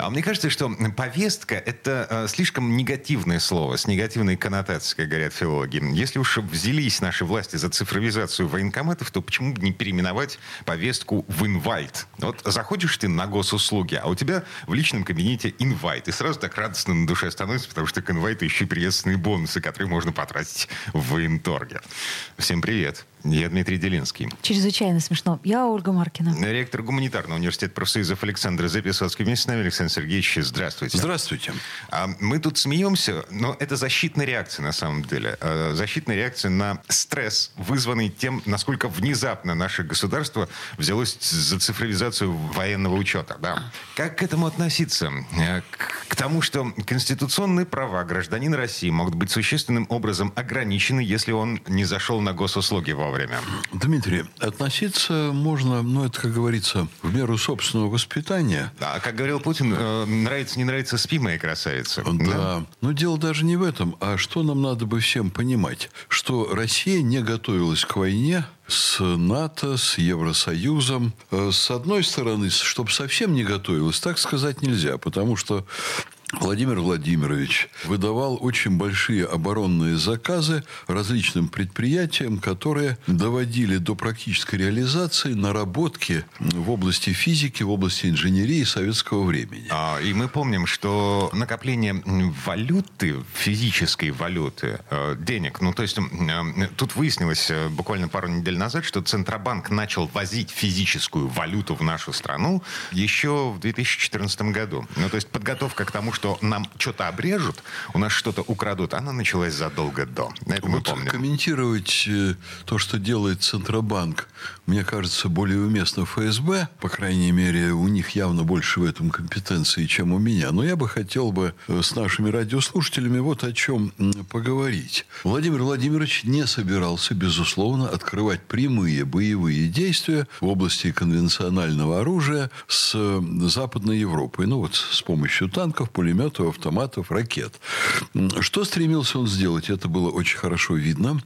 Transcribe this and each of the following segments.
А мне кажется, что повестка – это э, слишком негативное слово, с негативной коннотацией, как говорят филологи. Если уж взялись наши власти за цифровизацию военкоматов, то почему бы не переименовать повестку в инвайт? Вот заходишь ты на госуслуги, а у тебя в личном кабинете инвайт. И сразу так радостно на душе становится, потому что к инвайту еще и приветственные бонусы, которые можно потратить в военторге. Всем привет. Я Дмитрий Делинский. Чрезвычайно смешно. Я Ольга Маркина. Ректор гуманитарного университета профсоюзов Александр Записовский. Вместе с нами Александр Сергеевич. Здравствуйте. Здравствуйте. А мы тут смеемся, но это защитная реакция на самом деле. А, защитная реакция на стресс, вызванный тем, насколько внезапно наше государство взялось за цифровизацию военного учета. Да. Как к этому относиться? Э, к тому, что конституционные права гражданина России могут быть существенным образом ограничены, если он не зашел на госуслуги во вовремя. Дмитрий, относиться можно, ну, это, как говорится, в меру собственного воспитания. А, как говорил Путин, э, нравится, не нравится, спи, моя красавица. Да. да. Но дело даже не в этом, а что нам надо бы всем понимать? Что Россия не готовилась к войне, с НАТО, с Евросоюзом. Э, с одной стороны, чтобы совсем не готовилась, так сказать нельзя, потому что Владимир Владимирович выдавал очень большие оборонные заказы различным предприятиям, которые доводили до практической реализации наработки в области физики, в области инженерии советского времени. А, и мы помним, что накопление валюты, физической валюты, э, денег, ну то есть э, тут выяснилось э, буквально пару недель назад, что Центробанк начал возить физическую валюту в нашу страну еще в 2014 году. Ну то есть подготовка к тому, что что нам что-то обрежут, у нас что-то украдут, она началась задолго до. Это вот мы помним. Комментировать э, то, что делает Центробанк, мне кажется, более уместно ФСБ. По крайней мере, у них явно больше в этом компетенции, чем у меня. Но я бы хотел бы э, с нашими радиослушателями вот о чем поговорить. Владимир Владимирович не собирался, безусловно, открывать прямые боевые действия в области конвенционального оружия с э, Западной Европой. Ну вот с помощью танков, пулеметов, пулеметов, автоматов, ракет. Что стремился он сделать? Это было очень хорошо видно.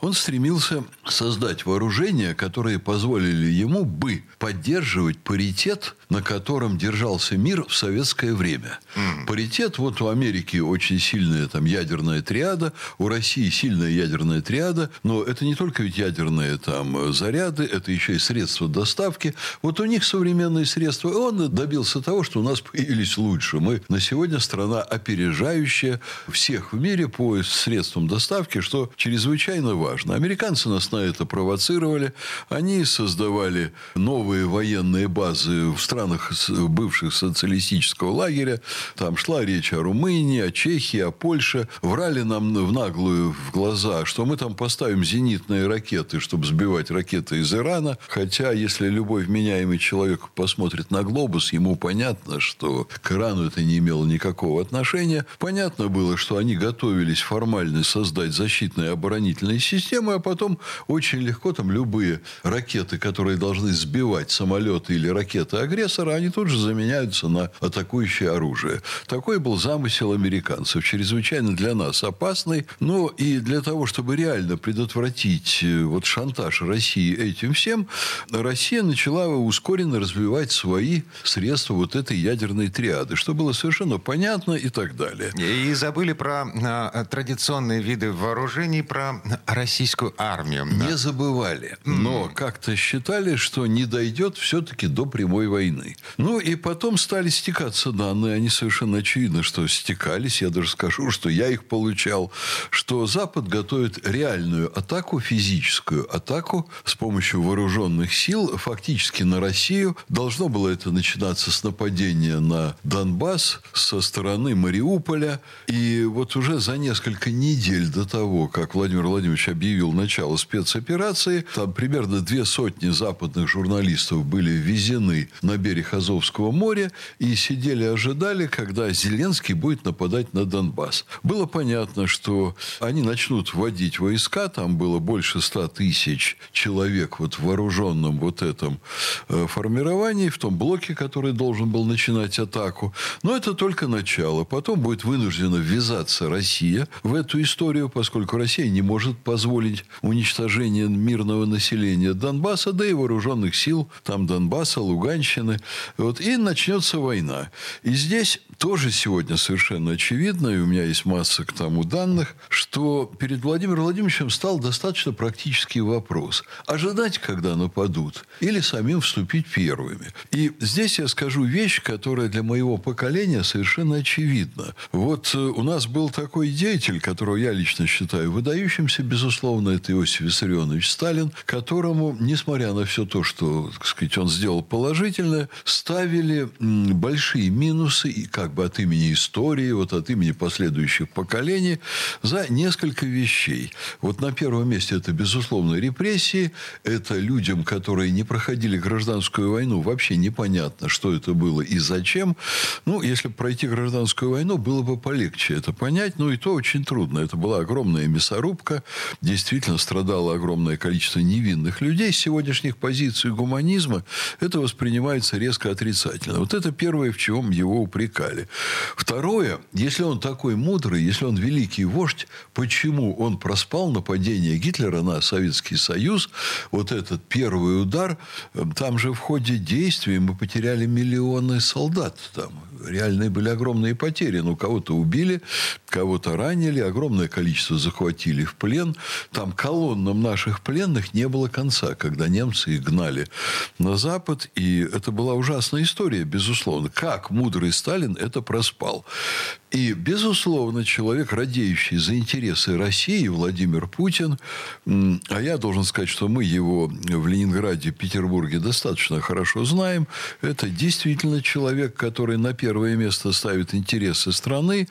Он стремился создать вооружения, которые позволили ему бы поддерживать паритет, на котором держался мир в советское время. Mm. Паритет, вот у Америки очень сильная там ядерная триада, у России сильная ядерная триада, но это не только ведь ядерные там заряды, это еще и средства доставки. Вот у них современные средства. Он добился того, что у нас появились лучше. Мы на сегодня сегодня страна опережающая всех в мире по средствам доставки, что чрезвычайно важно. Американцы нас на это провоцировали. Они создавали новые военные базы в странах бывших социалистического лагеря. Там шла речь о Румынии, о Чехии, о Польше. Врали нам в наглую в глаза, что мы там поставим зенитные ракеты, чтобы сбивать ракеты из Ирана. Хотя, если любой вменяемый человек посмотрит на глобус, ему понятно, что к Ирану это не имело никакого отношения. Понятно было, что они готовились формально создать защитные оборонительные системы, а потом очень легко там любые ракеты, которые должны сбивать самолеты или ракеты агрессора, они тут же заменяются на атакующее оружие. Такой был замысел американцев, чрезвычайно для нас опасный. Но и для того, чтобы реально предотвратить э, вот шантаж России этим всем, Россия начала ускоренно развивать свои средства вот этой ядерной триады, что было совершенно понятно и так далее. И забыли про а, традиционные виды вооружений, про российскую армию. Не да. забывали, но mm. как-то считали, что не дойдет все-таки до прямой войны. Ну и потом стали стекаться данные, они совершенно очевидно, что стекались, я даже скажу, что я их получал, что Запад готовит реальную атаку, физическую атаку с помощью вооруженных сил фактически на Россию. Должно было это начинаться с нападения на Донбасс, с со стороны Мариуполя. И вот уже за несколько недель до того, как Владимир Владимирович объявил начало спецоперации, там примерно две сотни западных журналистов были везены на берег Азовского моря и сидели, ожидали, когда Зеленский будет нападать на Донбасс. Было понятно, что они начнут вводить войска, там было больше ста тысяч человек вот в вооруженном вот этом э, формировании, в том блоке, который должен был начинать атаку. Но это только начало. Потом будет вынуждена ввязаться Россия в эту историю, поскольку Россия не может позволить уничтожение мирного населения Донбасса, да и вооруженных сил там Донбасса, Луганщины. Вот, и начнется война. И здесь тоже сегодня совершенно очевидно, и у меня есть масса к тому данных, что перед Владимиром Владимировичем стал достаточно практический вопрос. Ожидать, когда нападут, или самим вступить первыми. И здесь я скажу вещь, которая для моего поколения совершенно очевидна. Вот э, у нас был такой деятель, которого я лично считаю выдающимся, безусловно, это Иосиф Виссарионович Сталин, которому, несмотря на все то, что, так сказать, он сделал положительное, ставили большие минусы, и как бы от имени истории, вот от имени последующих поколений, за несколько вещей. Вот на первом месте это, безусловно, репрессии. Это людям, которые не проходили гражданскую войну, вообще непонятно, что это было и зачем. Ну, если пройти гражданскую войну, было бы полегче это понять. Ну, и то очень трудно. Это была огромная мясорубка. Действительно страдало огромное количество невинных людей. С сегодняшних позиций гуманизма это воспринимается резко отрицательно. Вот это первое, в чем его упрекали. Второе, если он такой мудрый, если он великий вождь, почему он проспал нападение Гитлера на Советский Союз, вот этот первый удар, там же в ходе действий мы потеряли миллионы солдат. Там реальные были огромные потери. Ну, кого-то убили, кого-то ранили, огромное количество захватили в плен. Там колоннам наших пленных не было конца, когда немцы их гнали на Запад. И это была ужасная история, безусловно. Как мудрый Сталин это проспал. И, безусловно, человек, радеющий за интересы России, Владимир Путин, а я должен сказать, что мы его в Ленинграде, Петербурге достаточно хорошо знаем, это действительно человек, который на первое место ставит интересы страны,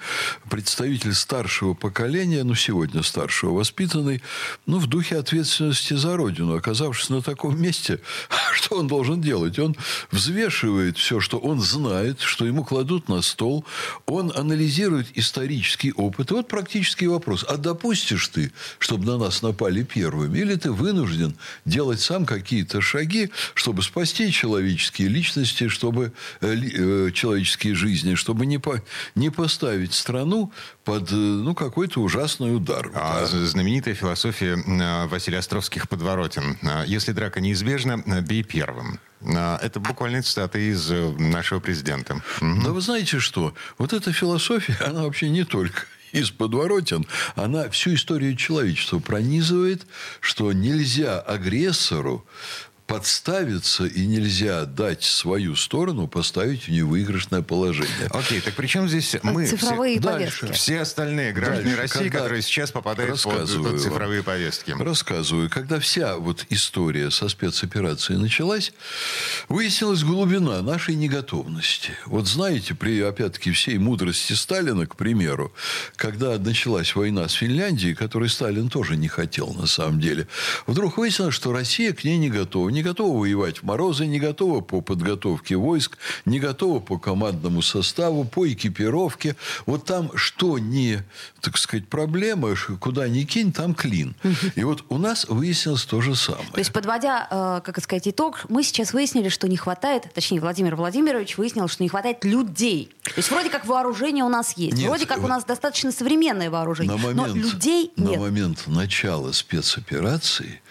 представитель старшего поколения, ну, сегодня старшего, воспитанный, ну, в духе ответственности за Родину. Оказавшись на таком месте, что он должен делать? Он взвешивает все, что он знает, что ему кладут на стол, он анализирует анализирует исторический опыт. И вот практический вопрос. А допустишь ты, чтобы на нас напали первыми? Или ты вынужден делать сам какие-то шаги, чтобы спасти человеческие личности, чтобы э, э, человеческие жизни, чтобы не, по, не поставить страну под э, ну, какой-то ужасный удар. А, да? Знаменитая философия Василия Островских «Подворотен». Если драка неизбежна, бей первым. А, это буквально цитата из э, нашего президента. Да вы знаете что? Вот эта философия, она вообще не только из подворотен, она всю историю человечества пронизывает, что нельзя агрессору подставиться, и нельзя дать свою сторону поставить в невыигрышное положение. Окей, так при чем здесь мы? Цифровые все, повестки. Дальше. Все остальные граждане Дальше, России, которые сейчас попадают под, под цифровые повестки. Рассказываю. Когда вся вот история со спецоперацией началась, выяснилась глубина нашей неготовности. Вот знаете, при, опять-таки, всей мудрости Сталина, к примеру, когда началась война с Финляндией, которой Сталин тоже не хотел на самом деле, вдруг выяснилось, что Россия к ней не готова не готова воевать в морозы, не готова по подготовке войск, не готова по командному составу, по экипировке. Вот там что не, так сказать, проблема, куда ни кинь, там клин. И вот у нас выяснилось то же самое. То есть, подводя, э, как сказать, итог, мы сейчас выяснили, что не хватает, точнее, Владимир Владимирович выяснил, что не хватает людей. То есть, вроде как вооружение у нас есть, нет, вроде как у нас достаточно современное вооружение, на момент, но людей нет. На момент начала спецоперации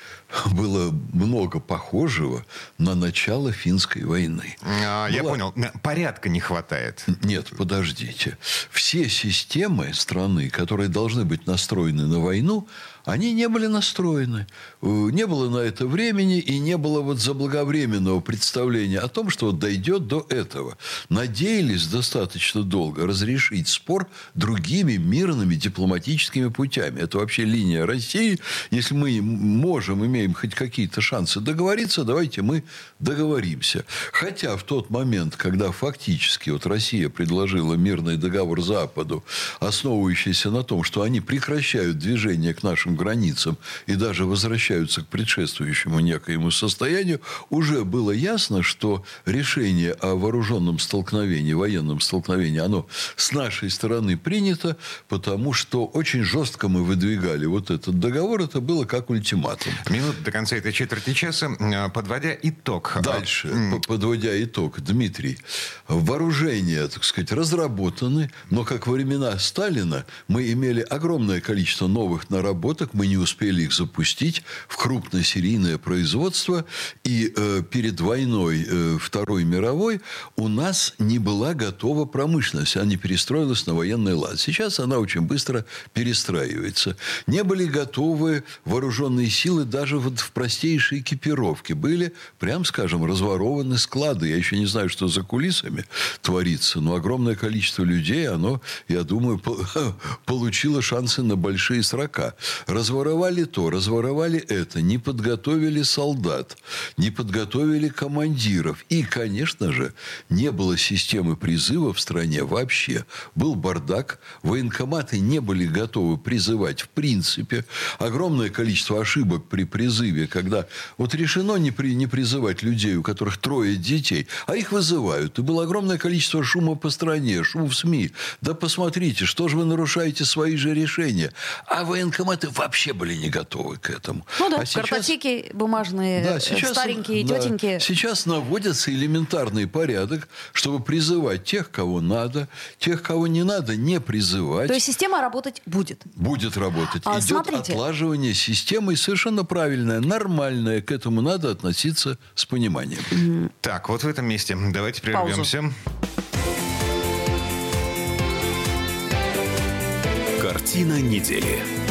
было много похожего на начало финской войны. А, я Была... понял. Порядка не хватает. Нет, подождите. Все системы страны, которые должны быть настроены на войну, они не были настроены. Э, не было на это времени и не было вот заблаговременного представления о том, что вот дойдет до этого. Надеялись достаточно долго разрешить спор другими мирными дипломатическими путями. Это вообще линия России. Если мы можем, имеем хоть какие-то шансы договориться, давайте мы договоримся. Хотя в тот момент, когда фактически вот Россия предложила мирный договор Западу, основывающийся на том, что они прекращают движение к нашим границам и даже возвращаются к предшествующему некоему состоянию, уже было ясно, что решение о вооруженном столкновении, военном столкновении, оно с нашей стороны принято, потому что очень жестко мы выдвигали вот этот договор. Это было как ультиматум. Минут до конца этой четверти часа. Э, подводя итог. Дальше, подводя итог, Дмитрий. Вооружения, так сказать, разработаны, но как во времена Сталина мы имели огромное количество новых наработок, мы не успели их запустить в крупносерийное производство, и э, перед войной э, Второй мировой у нас не была готова промышленность, она не перестроилась на военный лад. Сейчас она очень быстро перестраивается. Не были готовы вооруженные силы даже вот в простейшей экипировке. Были, прям скажем, разворованы склады. Я еще не знаю, что за кулисами творится, но огромное количество людей, оно, я думаю, получило шансы на большие срока. Разворовали то, разворовали это, не подготовили солдат, не подготовили командиров. И, конечно же, не было системы призыва в стране вообще. Был бардак, военкоматы не были готовы призывать в принципе. Огромное количество ошибок при призыве, когда вот решено не, при, не призывать людей, у которых трое детей, а их вызывают. И было огромное количество шума по стране, шум в СМИ. Да посмотрите, что же вы нарушаете свои же решения. А военкоматы вообще были не готовы к этому. Ну да, а сейчас, картотеки бумажные, да, сейчас, старенькие, да, тетенькие. Сейчас наводится элементарный порядок, чтобы призывать тех, кого надо, тех, кого не надо, не призывать. То есть система работать будет? Будет работать. А, Идет смотрите. отлаживание системы, совершенно правильное, нормальное. К этому надо относиться с пониманием. Mm-hmm. Так, вот в этом месте давайте прервемся. Паузу. Картина недели.